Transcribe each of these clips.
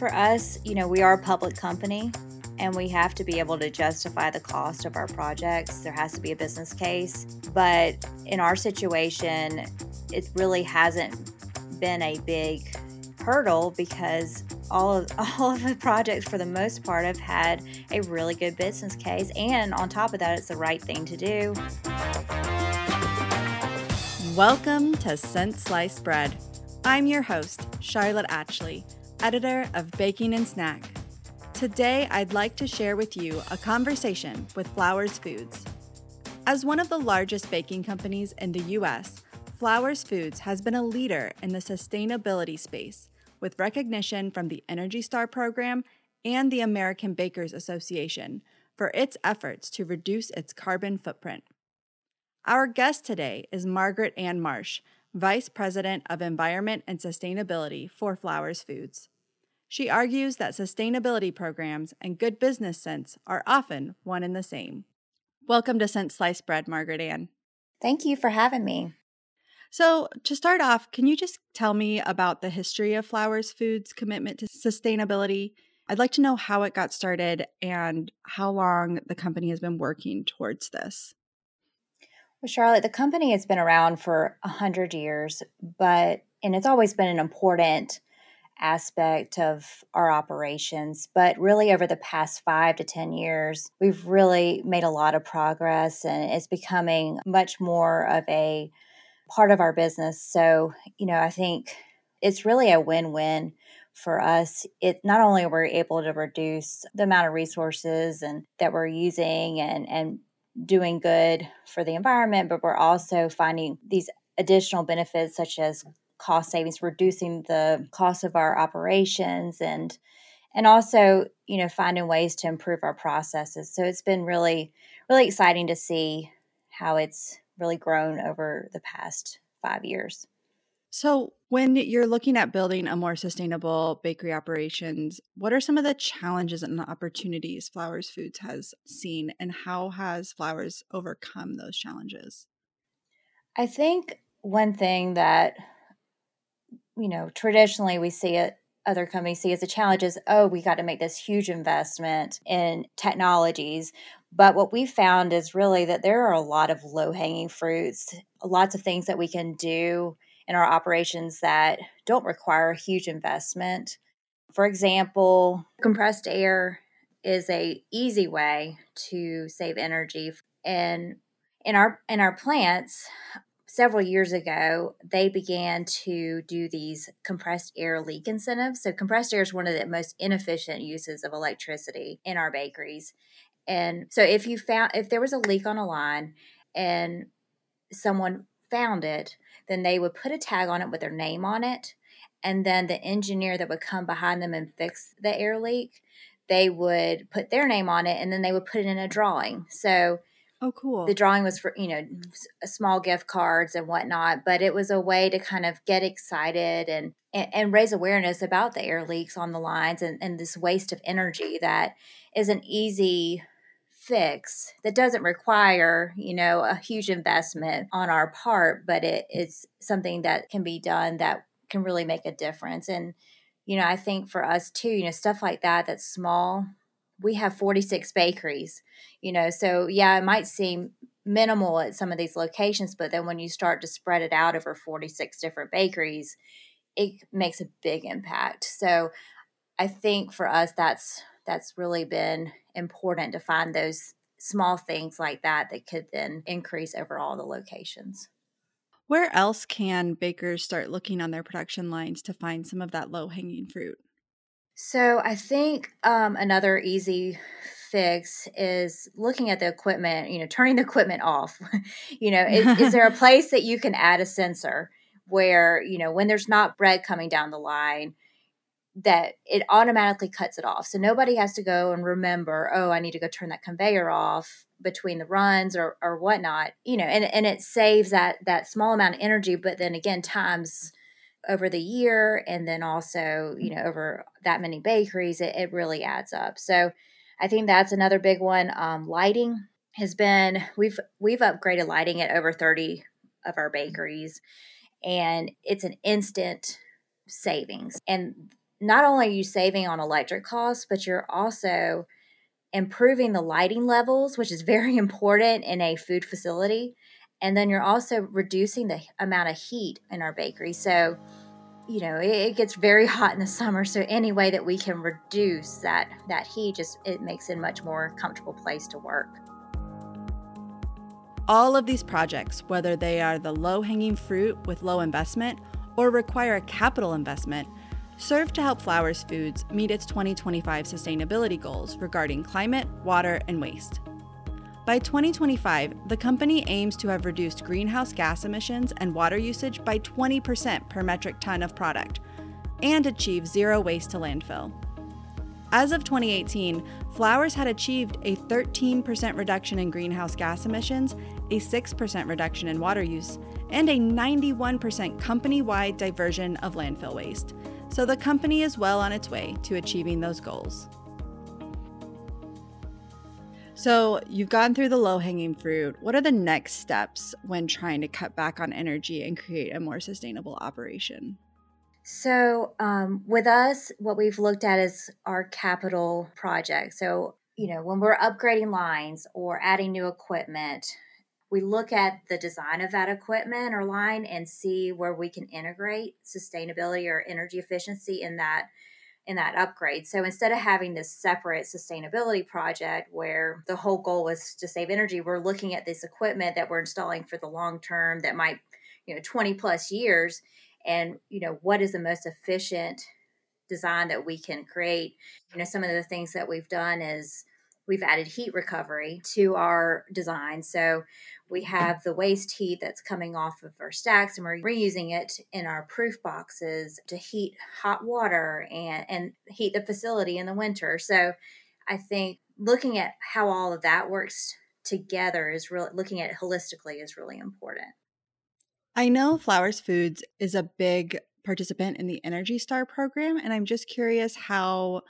For us, you know, we are a public company and we have to be able to justify the cost of our projects. There has to be a business case. But in our situation, it really hasn't been a big hurdle because all of all of the projects for the most part have had a really good business case and on top of that it's the right thing to do. Welcome to Since Sliced Bread. I'm your host, Charlotte Atchley editor of Baking and Snack. Today, I'd like to share with you a conversation with Flowers Foods. As one of the largest baking companies in the U.S., Flowers Foods has been a leader in the sustainability space with recognition from the Energy Star program and the American Bakers Association for its efforts to reduce its carbon footprint. Our guest today is Margaret Ann Marsh, Vice President of Environment and Sustainability for Flowers Foods. She argues that sustainability programs and good business sense are often one and the same. Welcome to Since Sliced Bread, Margaret Ann. Thank you for having me. So, to start off, can you just tell me about the history of Flowers Foods' commitment to sustainability? I'd like to know how it got started and how long the company has been working towards this. Well, Charlotte, the company has been around for a hundred years, but and it's always been an important aspect of our operations. But really, over the past five to 10 years, we've really made a lot of progress and it's becoming much more of a part of our business. So, you know, I think it's really a win win for us. It not only are we able to reduce the amount of resources and that we're using and, and doing good for the environment, but we're also finding these additional benefits such as cost savings, reducing the cost of our operations and and also, you know, finding ways to improve our processes. So it's been really, really exciting to see how it's really grown over the past five years. So, when you're looking at building a more sustainable bakery operations, what are some of the challenges and opportunities Flowers Foods has seen, and how has Flowers overcome those challenges? I think one thing that, you know, traditionally we see it, other companies see as a challenge is, oh, we got to make this huge investment in technologies. But what we found is really that there are a lot of low hanging fruits, lots of things that we can do in our operations that don't require a huge investment. For example, compressed air is a easy way to save energy and in our in our plants several years ago they began to do these compressed air leak incentives so compressed air is one of the most inefficient uses of electricity in our bakeries and so if you found if there was a leak on a line and someone found it then they would put a tag on it with their name on it. And then the engineer that would come behind them and fix the air leak, they would put their name on it and then they would put it in a drawing. So, oh, cool. The drawing was for, you know, small gift cards and whatnot, but it was a way to kind of get excited and, and, and raise awareness about the air leaks on the lines and, and this waste of energy that is an easy fix that doesn't require, you know, a huge investment on our part, but it, it is something that can be done that can really make a difference. And, you know, I think for us too, you know, stuff like that that's small. We have 46 bakeries, you know, so yeah, it might seem minimal at some of these locations, but then when you start to spread it out over 46 different bakeries, it makes a big impact. So I think for us that's that's really been important to find those small things like that that could then increase over all the locations. Where else can bakers start looking on their production lines to find some of that low hanging fruit? So, I think um, another easy fix is looking at the equipment, you know, turning the equipment off. you know, is, is there a place that you can add a sensor where, you know, when there's not bread coming down the line, that it automatically cuts it off. So nobody has to go and remember, oh, I need to go turn that conveyor off between the runs or, or whatnot, you know, and, and it saves that, that small amount of energy, but then again, times over the year and then also, you know, over that many bakeries, it, it really adds up. So I think that's another big one. Um, lighting has been, we've, we've upgraded lighting at over 30 of our bakeries and it's an instant savings. And not only are you saving on electric costs, but you're also improving the lighting levels, which is very important in a food facility. And then you're also reducing the amount of heat in our bakery. So, you know, it, it, gets very hot in the summer. So any way that we can reduce that that heat, just it makes it a much more comfortable place to work. All of these projects, whether they are the low hanging fruit with low investment or require a capital investment, serve to help Flowers Foods meet its 2025 sustainability goals regarding climate, water, and waste. By 2025, the company aims to have reduced greenhouse gas emissions and water usage by 20% per metric ton of product and achieve zero waste to landfill. As of 2018, Flowers had achieved a 13% reduction in greenhouse gas emissions, a 6% reduction in water use, and a 91% company wide diversion of landfill waste, so the company is well on its way to achieving those goals. So, you've gone through the low hanging fruit. What are the next steps when trying to cut back on energy and create a more sustainable operation? So, um, with us, what we've looked at is our capital project. So, you know, when we're upgrading lines or adding new equipment, we look at the design of that equipment or line and see where we can integrate sustainability or energy efficiency in that in that upgrade. So instead of having this separate sustainability project where the whole goal was to save energy, we're looking at this equipment that we're installing for the long term that might, you know, 20 plus years and, you know, what is the most efficient design that we can create. You know, some of the things that we've done is we've added heat recovery to our design. So we have the waste heat that's coming off of our stacks and we're reusing it in our proof boxes to heat hot water and, and heat the facility in the winter. So I think looking at how all of that works together is really looking at it holistically is really important. I know Flowers Foods is a big participant in the Energy Star program, and I'm just curious how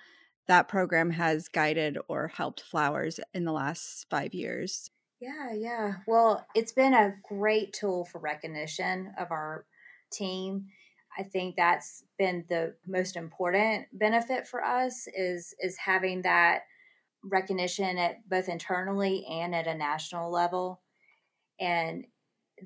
that program has guided or helped Flowers in the last five years. Yeah, yeah. Well, it's been a great tool for recognition of our team. I think that's been the most important benefit for us is is having that recognition at both internally and at a national level. And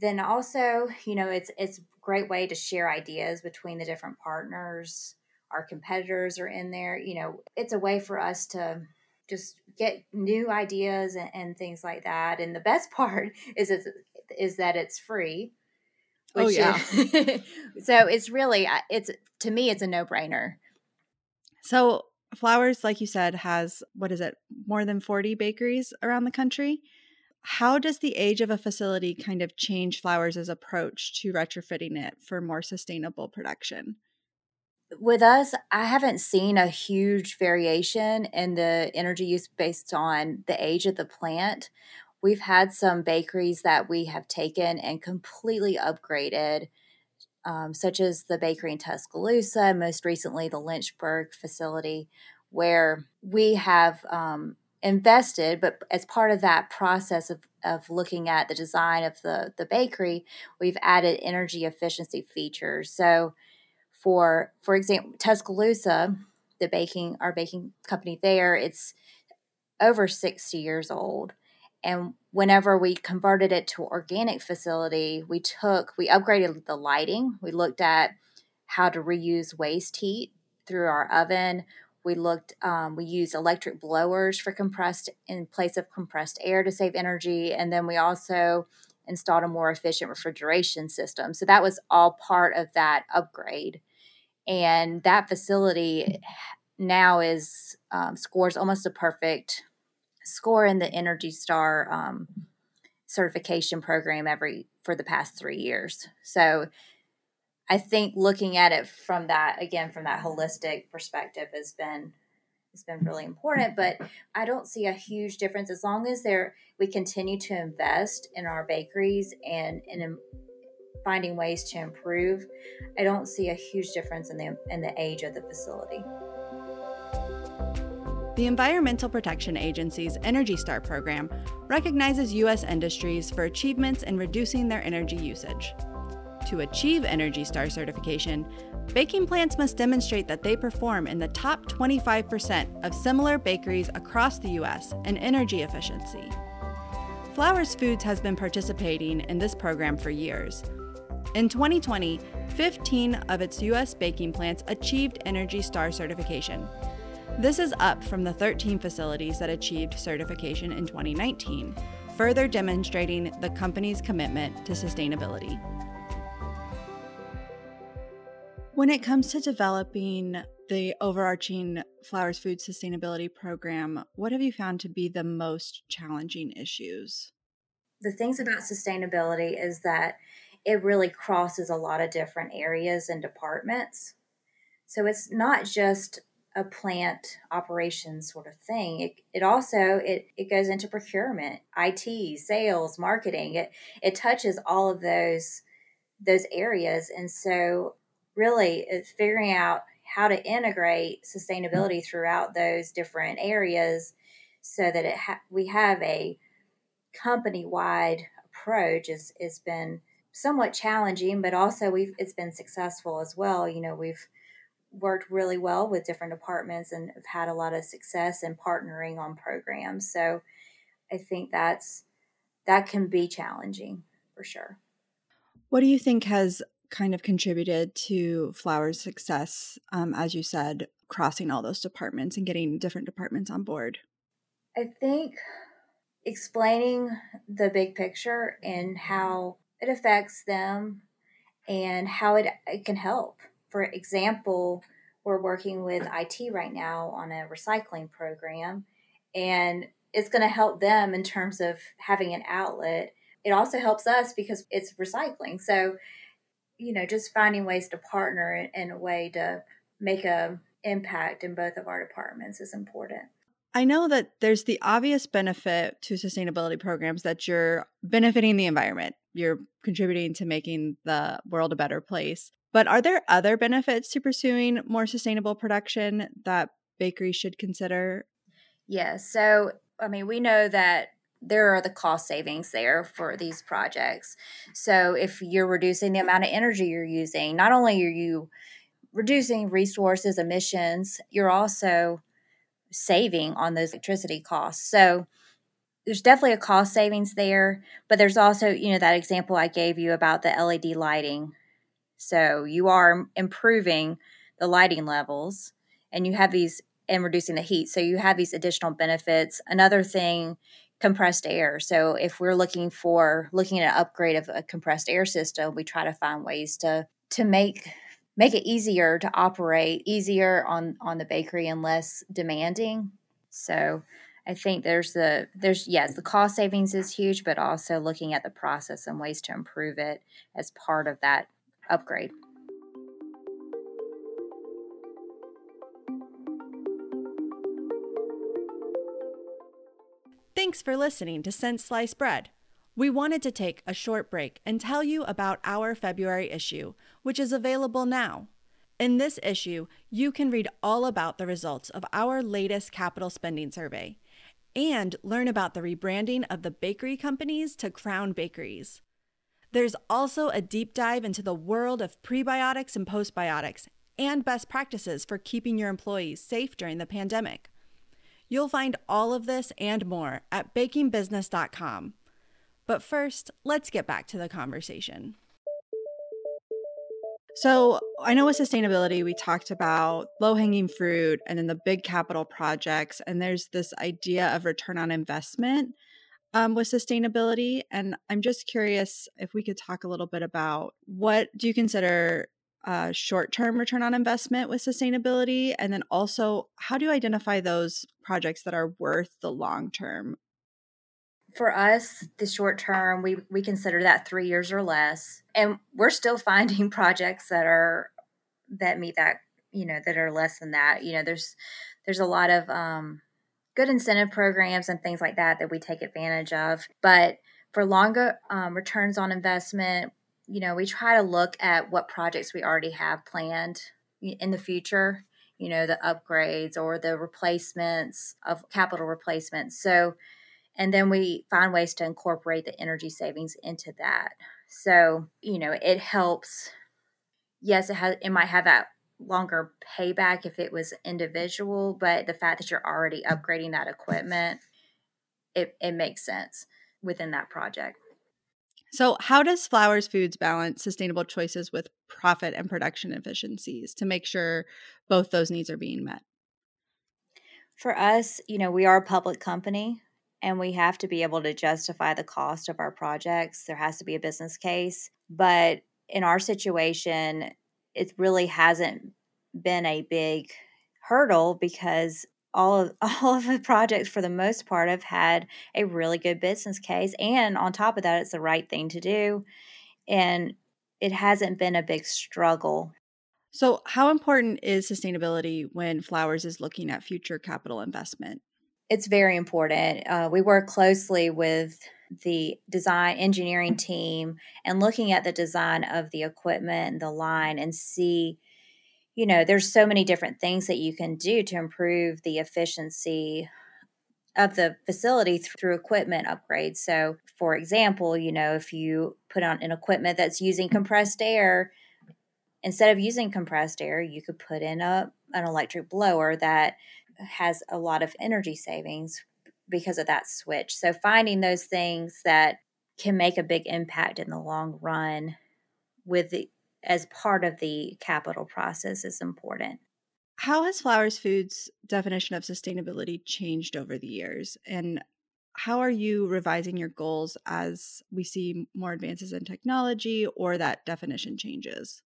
then also, you know, it's it's a great way to share ideas between the different partners. Our competitors are in there. You know, it's a way for us to just get new ideas and, and things like that. And the best part is it's, is that it's free. oh yeah. Is, so it's really uh, it's to me it's a no brainer. So Flowers, like you said, has what is it more than forty bakeries around the country. How does the age of a facility kind of change Flowers' approach to retrofitting it for more sustainable production? With us, I haven't seen a huge variation in the energy use based on the age of the plant. We've had some bakeries that we have taken and completely upgraded, um, such as the bakery in Tuscaloosa, most recently the Lynchburg facility, where we have um, invested, but as part of that process of, of looking at the design of the, the bakery, we've added energy efficiency features. So for for example tuscaloosa the baking our baking company there it's over 60 years old. And whenever we converted it to organic facility we took we upgraded the lighting. We looked at how to reuse waste heat through our oven. We looked um, we used electric blowers for compressed in place of compressed air to save energy. And then we also installed a more efficient refrigeration system. So that was all part of that upgrade and that facility now is um, scores almost a perfect score in the Energy Star um, certification program every for the past three years. So I think looking at it from that again from that holistic perspective has been has been really important. But I don't see a huge difference as long as there we continue to invest in our bakeries and and finding ways to improve, I don't see a huge difference in the in the age of the facility. The Environmental Protection Agency's Energy Star program recognizes U.S. industries for achievements in reducing their energy usage. To achieve Energy Star certification, baking plants must demonstrate that they perform in the top 25% of similar bakeries across the U.S. in energy efficiency. Flowers Foods has been participating in this program for years. In 2020, 15 of its U.S. baking plants achieved Energy Star certification. This is up from the 13 facilities that achieved certification in 2019, further demonstrating the company's commitment to sustainability. When it comes to developing the overarching Flowers Food Sustainability Program, what have you found to be the most challenging issues? The things about sustainability is that it really crosses a lot of different areas and departments. So it's not just a plant operations sort of thing. It, it also it, it goes into procurement, IT, sales, marketing. It it touches all of those those areas. And so really it's figuring out how to integrate sustainability throughout those different areas so that it ha- we have a company wide approach has, has been somewhat challenging, but also we've it's been successful as well. You know, we've worked really well with different departments and have had a lot of success in partnering on programs. So I think that's that can be challenging for sure. What do you think has kind of contributed to Flower's success, um, as you said, crossing all those departments and getting different departments on board? I think explaining the big picture and how it affects them and how it, it can help. For example, we're working with IT right now on a recycling program, and it's going to help them in terms of having an outlet. It also helps us because it's recycling. So, you know, just finding ways to partner in, a way to make a impact in both of our departments is important. I know that there's the obvious benefit to sustainability programs that you're benefiting the environment, you're contributing to making the world a better place. But are there other benefits to pursuing more sustainable production that bakeries should consider? Yes. So, I mean, we know that there are the cost savings there for these projects. So, if you're reducing the amount of energy you're using, not only are you reducing resources, emissions, you're also saving on those electricity costs. So there's definitely a cost savings there, but there's also, you know, that example I gave you about the LED lighting. So you are improving the lighting levels and you have these and reducing the heat. So you have these additional benefits. Another thing, compressed air. So if we're looking for looking at an upgrade of a compressed air system, we try to find ways to to make make it easier to operate, easier on on the bakery and less demanding. So I think there's the there's yes, the cost savings is huge, but also looking at the process and ways to improve it as part of that upgrade. Thanks for listening to Since Sliced Bread we wanted to take a short break and tell you about our February issue, which is available now. In this issue, you can read all about the results of our latest capital spending survey and learn about the rebranding of the bakery companies to Crown Bakeries. There's also a deep dive into the world of prebiotics and postbiotics and best practices for keeping your employees safe during the pandemic. You'll find all of this and more at bakingbusiness.com. But first, let's get back to the conversation. So, I know with sustainability, we talked about low hanging fruit and then the big capital projects. And there's this idea of return on investment um, with sustainability. And I'm just curious if we could talk a little bit about what do you consider uh, short term return on investment with sustainability? And then also, how do you identify those projects that are worth the long term for us the short term we we consider that three years or less. And we're still finding projects that are that meet that you know that are less than that. You know there's there's a lot of um, good incentive programs and things like that that we take advantage of. But for longer um, returns on investment you know we try to look at what projects we already have planned in the future you know the upgrades or the replacements of capital replacements. So And then we find ways to incorporate the energy savings into that. So, you know, it helps. Yes, it has it might have that longer payback if it was individual, but the fact that you're already upgrading that equipment, it, it makes sense within that project. So, how does Flowers Foods balance sustainable choices with profit and production efficiencies to make sure both those needs are being met? For us, you know, we are a public company and we have to be able to justify the cost of our projects. There has to be a business case. But in our situation, it really hasn't been a big hurdle because all of all of the projects for the most part have had a really good business case and on top of that it's the right thing to do and it hasn't been a big struggle so how important is sustainability when flowers is looking at future capital investment it's very important uh, we work closely with the design engineering team and looking at the design of the equipment and the line and see you know, there's so many different things that you can do to improve the efficiency of the facility through equipment upgrades. So, for example, you know, if you put on an equipment that's using compressed air, instead of using compressed air, you could put in a an electric blower that has a lot of energy savings because of that switch. So, finding those things that can make a big impact in the long run with the as part of the capital process is important. How has Flowers Foods' definition of sustainability changed over the years? And how are you revising your goals as we see more advances in technology or that definition changes?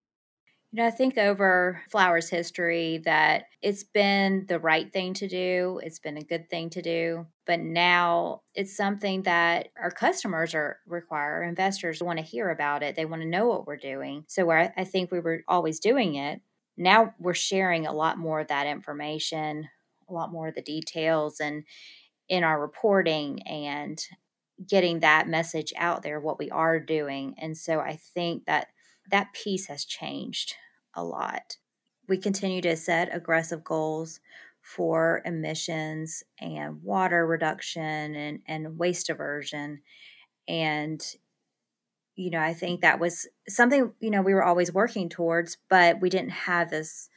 You know, I think over Flowers' history that it's been the right thing to do, it's been a good thing to do, but now it's something that our customers are require, investors want to hear about it. They want to know what we're doing. So where I think we were always doing it, now we're sharing a lot more of that information, a lot more of the details and in our reporting and getting that message out there what we are doing. And so I think that that piece has changed a lot. We continue to set aggressive goals for emissions and water reduction and, and waste diversion. And, you know, I think that was something, you know, we were always working towards, but we didn't have this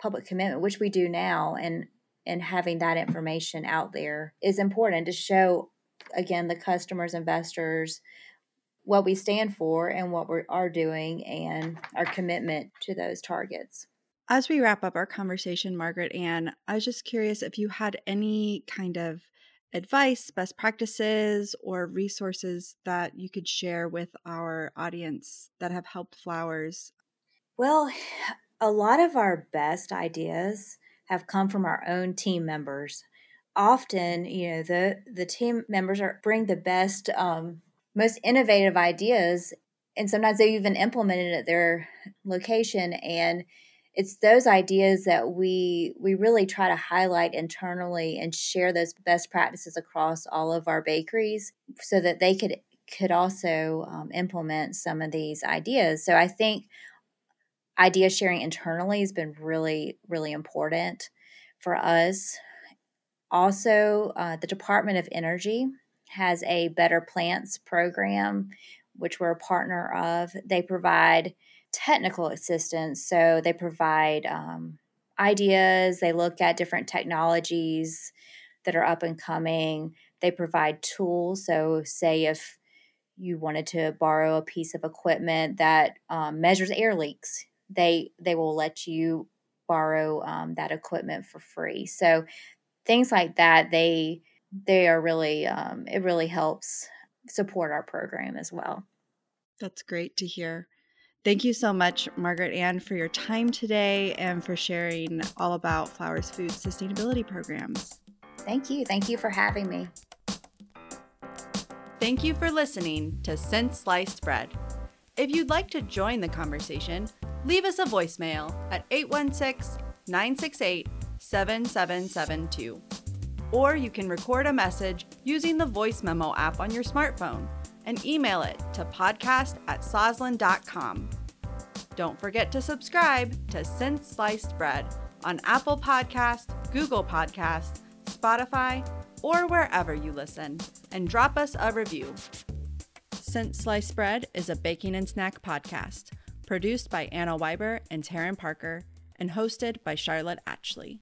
public commitment, which we do now. And and having that information out there is important to show again the customers, investors, what we stand for and what we are doing and our commitment to those targets. As we wrap up our conversation, Margaret Ann, I was just curious if you had any kind of advice, best practices, or resources that you could share with our audience that have helped flowers. Well, a lot of our best ideas have come from our own team members. Often, you know, the the team members are bring the best um, most innovative ideas and sometimes they've even implemented at their location and it's those ideas that we we really try to highlight internally and share those best practices across all of our bakeries so that they could could also um, implement some of these ideas. So i think idea sharing internally has been really really important for us. Also uh, the department of energy has a Better Plants program, which we're a partner of. They provide technical assistance. So they provide um, ideas, they look at different technologies that are up and coming. They provide tools. So, say if you wanted to borrow a piece of equipment that um, measures air leaks, they they will let you borrow um, that equipment for free. So, things like that, they they are really um, it really helps support our program as well. That's great to hear. Thank you so much margaret ann for your time today and for sharing all about flowers food sustainability programs. Thank you. Thank you for having me. Thank you for listening to since sliced bread. If you'd like to join the conversation leave us a voicemail at 816 968 7772 or you can record a message using the voice memo app on your smartphone and email it to podcast at sosland.com. Don't forget to subscribe to Since Sliced Bread on Apple Podcast, Google Podcast, Spotify, or wherever you listen, and drop us a review. Since Sliced Bread is a baking and snack podcast produced by Anna Weiber and Taryn Parker and hosted by Charlotte Atchley.